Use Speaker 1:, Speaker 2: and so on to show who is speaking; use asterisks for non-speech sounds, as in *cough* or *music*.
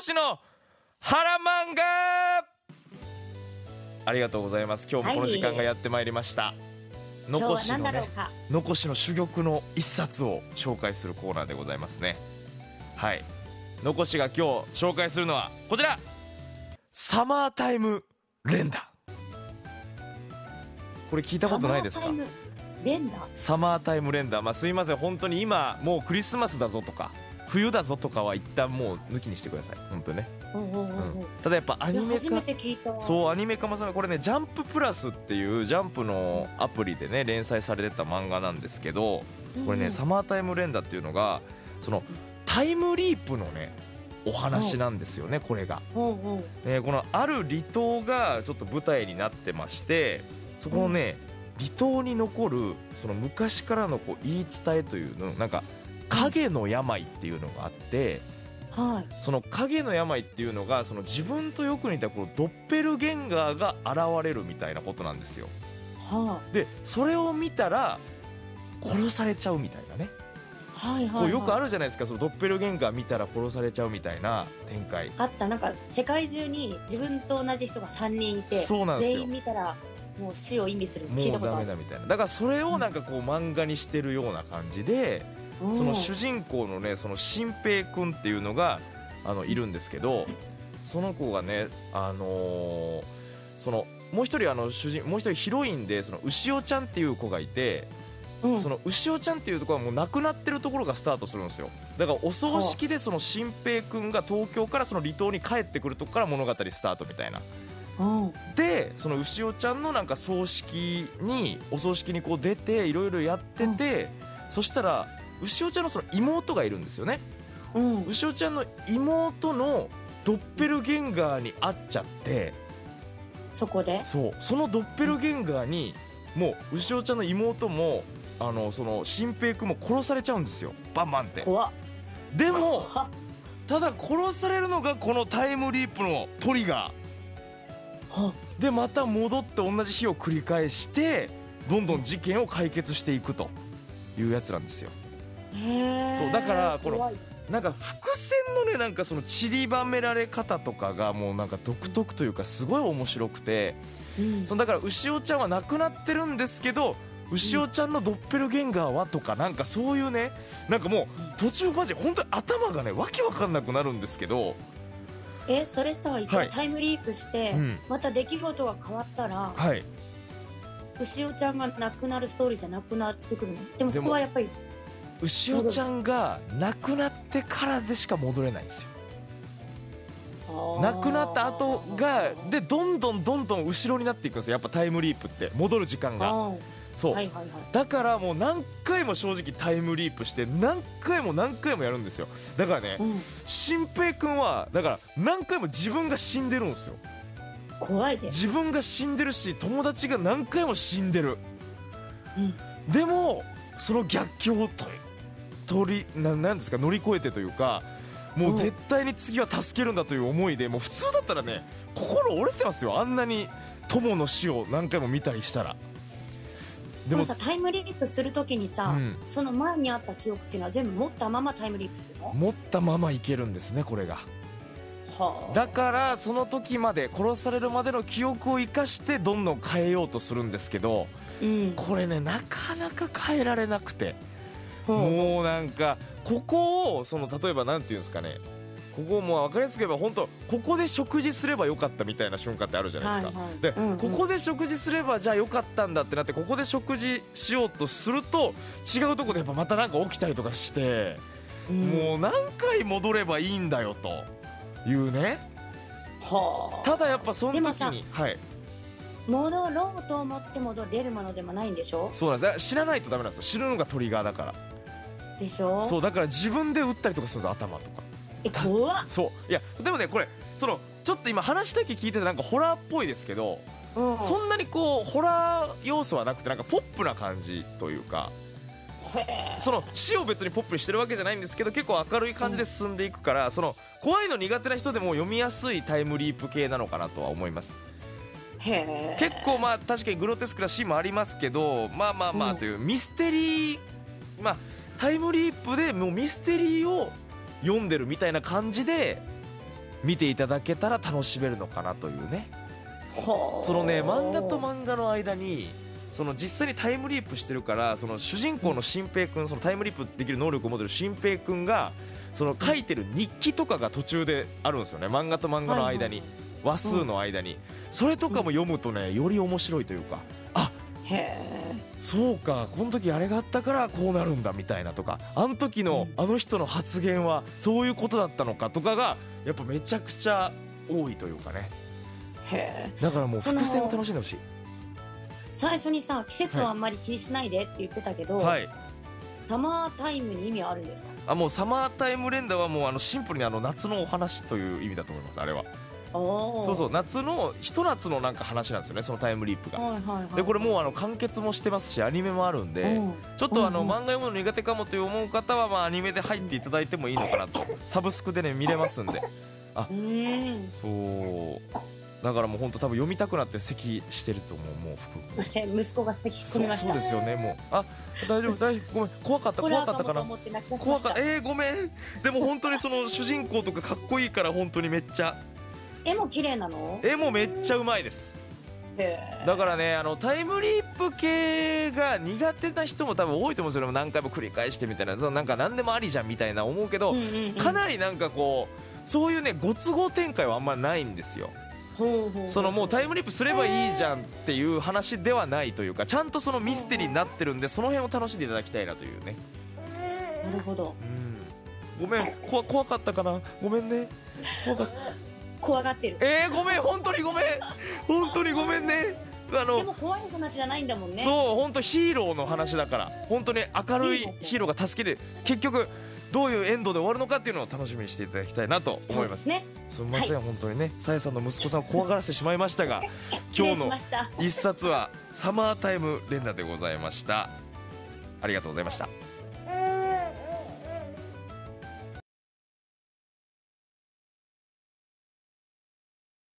Speaker 1: 残しの原漫画。ありがとうございます。今日もこの時間がやってまいりました、
Speaker 2: は
Speaker 1: 残しのね残しの珠玉の一冊を紹介するコーナーでございますね。はい。残しが今日紹介するのはこちら。サマータイム連打。これ聞いたことないですか？
Speaker 2: サマータイム連打？
Speaker 1: サマータイム連打。まあすいません。本当に今もうクリスマスだぞとか冬だぞとかは一旦もう抜きにしてください。本当ね、
Speaker 2: うんうん
Speaker 1: ただやっぱアニメ化そうアニメ化もさこれね「ジャンププラス」っていうジャンプのアプリでね連載されてた漫画なんですけどこれね、
Speaker 2: うん。
Speaker 1: サマータイム連打っていうのがそのタイムリープのねお話なんですよねこれが、
Speaker 2: うんうん。
Speaker 1: ね、このある離島がちょっと舞台になってましてそこのね、離島に残るその昔からのこう言い伝えというのなんか影の病っていうのがあって
Speaker 2: はい。
Speaker 1: その影の病っていうのがその自分とよく似たこのドッペルゲンガーが現れるみたいなことなんですよ。
Speaker 2: は
Speaker 1: でそれを見たら殺されちゃうみたいなね。
Speaker 2: あはいはい、はい、
Speaker 1: よくあるじゃないですかそのドッペルゲンガー見たら殺されちゃうみたいな展開。
Speaker 2: あった。なんか世界中に自分と同じ人が3人いて
Speaker 1: そうなんですよ。
Speaker 2: 全員見たらもう死を意味する
Speaker 1: もダ
Speaker 2: 聞いうたことある。
Speaker 1: メだみたいな。だからそれをなんかこう漫画にしてるような感じで
Speaker 2: うん
Speaker 1: その主人公のねその新平君っていうのがあのいるんですけどその子がねあのーそのもう一人あの主人もう一人ヒロインでその牛尾ちゃんっていう子がいて
Speaker 2: うん。
Speaker 1: その牛尾ちゃんっていうところはもう亡くなってるところがスタートするんですよ。だからお葬式でその新平君が東京からその離島に帰ってくるとこから物語スタートみたいな。
Speaker 2: うん。
Speaker 1: でその牛尾ちゃんのなんか葬式にお葬式にこう出ていろいろやってて、そしたら牛尾ちゃんのその妹がいるんですよね。
Speaker 2: うん。
Speaker 1: 牛尾ちゃんの妹のドッペルゲンガーに会っちゃって。
Speaker 2: そこで？
Speaker 1: そう。そのドッペルゲンガーにもう牛尾ちゃんの妹もあのその新平君も殺されちゃうんですよ。バンバンって。
Speaker 2: 怖っ。
Speaker 1: でも *laughs*
Speaker 2: た
Speaker 1: だ殺されるのがこのタイムリープのトリガー。
Speaker 2: は
Speaker 1: でまた戻って同じ日を繰り返してどんどん事件を解決していくというやつなんですよそうだからこのなんか伏線のねなんかその散りばめられ方とかがもうなんか独特というかすごい面白くて
Speaker 2: うん。
Speaker 1: そのだから牛尾ちゃんは亡くなってるんですけど牛尾ちゃんのドッペルゲンガーはとかなんかそういうねなんかもう途中マジ本当に頭がねわけわかんなくなるんですけど
Speaker 2: えそれさ一
Speaker 1: はい。
Speaker 2: 回タイムリープして、
Speaker 1: うん。
Speaker 2: また出来事が変わったら
Speaker 1: はい。
Speaker 2: 牛尾ちゃんが亡くなる通りじゃなくなってくるの？でもそこはやっぱり
Speaker 1: 牛尾ちゃんが亡くなってからでしか戻れないんですよ。亡くなった後がでどんどんどんどん後ろになっていくんですよ。やっぱタイムリープって戻る時間が。
Speaker 2: あ
Speaker 1: そう、
Speaker 2: ーはいはいはい。
Speaker 1: だからもう何回も正直タイムリープして何回も何回もやるんですよ。だからね
Speaker 2: うん。
Speaker 1: 新平君はだから何回も自分が死んでるんですよ。
Speaker 2: 怖いで、
Speaker 1: 自分が死んでるし友達が何回も死んでる。
Speaker 2: うん、
Speaker 1: でもその逆境をと取りななんですか乗り越えてというかもう絶対に次は助けるんだという思いでもう普通だったらね心折れてますよ。あんなに友の死を何回も見たりしたら。
Speaker 2: でもさタイムリープするときにさ、
Speaker 1: うん。
Speaker 2: その前にあった記憶っていうのは全部持ったままタイムリープするの？
Speaker 1: 持ったままいけるんですねこれが。
Speaker 2: はあ。
Speaker 1: だからその時まで殺されるまでの記憶を生かしてどんどん変えようとするんですけど
Speaker 2: うん。
Speaker 1: これねなかなか変えられなくてもうなんかここをその例えばなんていうんですかね。ここをもう分かりやすく言えば本当ここで食事すればよかった。みたいな瞬間ってあるじゃないですか。
Speaker 2: はいはい。
Speaker 1: で、
Speaker 2: うんうん。
Speaker 1: ここで食事すればじゃあよかったんだってなってここで食事しようとすると違うとこでやっぱまたなんか起きたりとかして、
Speaker 2: うん。
Speaker 1: もう何回戻ればいいんだよというね。
Speaker 2: はあ。
Speaker 1: ただやっぱその時にはい。
Speaker 2: 戻ろうと思って戻れるものでもないんでしょ？
Speaker 1: そうなんです。知らないとダメなんですよ。知るのがトリガーだから
Speaker 2: でしょ？
Speaker 1: そうだから自分で打ったりとかするんです頭とか。
Speaker 2: え怖っ。
Speaker 1: そう。いやでもねこれそのちょっと今話だけ聞いててなんかホラーっぽいですけど
Speaker 2: うん。
Speaker 1: そんなにこうホラー要素はなくてなんかポップな感じというか
Speaker 2: へ
Speaker 1: その死を別にポップにしてるわけじゃないんですけど結構明るい感じで進んでいくからその怖いの苦手な人でも読みやすいタイムリープ系なのかなとは思います。結構まあ確かにグロテスクなシーンもありますけどまあまあま
Speaker 2: うん
Speaker 1: あというミステリーまあタイムリープでもうミステリーを読んでるみたいな感じで見ていただけたら楽しめるのかなというね。そのね漫画と漫画の間にその実際にタイムリープしてるからその主人公の新平君そのタイムリープできる能力を持ってる新平君がその書いてる日記とかが途中であるんですよね漫画と漫画の間に、話数の間に、それとかも読むとねより面白いというか。あ
Speaker 2: へえ
Speaker 1: そうかこの時あれがあったからこうなるんだみたいなとかあの時の
Speaker 2: うん。
Speaker 1: あの人の発言はそういうことだったのかとかがやっぱめちゃくちゃ多いというかね。
Speaker 2: へえ。
Speaker 1: だからもう伏線を楽しんでほしい。
Speaker 2: 最初にさ季節はあんまり気にしないでって言ってたけど、
Speaker 1: はい。
Speaker 2: サマータイムに意味はあるんですか？
Speaker 1: あもうサマータイム連打はもうあのシンプルにあの夏のお話という意味だと思いますあれはそうそう夏のひと夏のなんか話なんですよねそのタイムリープが。
Speaker 2: はいはいはい。
Speaker 1: でこれもうあの完結もしてますしアニメもあるんで
Speaker 2: うん。
Speaker 1: ちょっとあの漫画読むの苦手かもという思う方はまあアニメで入っていただいてもいいのかなと。サブスクでね見れますんで。
Speaker 2: うーん。
Speaker 1: そう。だからもう本当多分読みたくなって咳してると思うもう福
Speaker 2: すいません息子が咳き込みました。
Speaker 1: そうですよねもう。あ大丈夫大丈夫。ごめん怖かった。怖かったかな。怖かった。えー、ごめん。でも本当にその主人公とかかっこいいから本当にめっちゃ
Speaker 2: 絵も綺麗なの？
Speaker 1: 絵もめっちゃうまいです。だからねあのタイムリープ系が苦手な人も多分多いと思うんですよ。何回も繰り返してみたいな。そのなんか何でもありじゃんみたいな思うけど、
Speaker 2: うんうんうん。
Speaker 1: かなりなんかこうそういうねご都合展開はあんまないんですよ。そのもうタイムリープすればいいじゃんっていう話ではないというかちゃんとそのミステリーになってるんでその辺を楽しんでいただきたいなというね。
Speaker 2: なるほど。
Speaker 1: うん。ごめんこ怖かったかな？ごめんね。怖かった
Speaker 2: 怖がってる。
Speaker 1: えー、ごめん本当にごめん。本当にごめんね。あ
Speaker 2: で
Speaker 1: の
Speaker 2: も怖い話じゃないんだもんね。
Speaker 1: そう本当ヒーローの話だから。本当に明るいヒーローが助ける。結局どういうエンドで終わるのかっていうのを楽しみにしていただきたいなと思います。
Speaker 2: ね。
Speaker 1: すみません、本当にね。さやさんの息子さんを怖がらせてしまいましたが *laughs* 今日の一冊はサマータイム連打でございました。ありがとうございました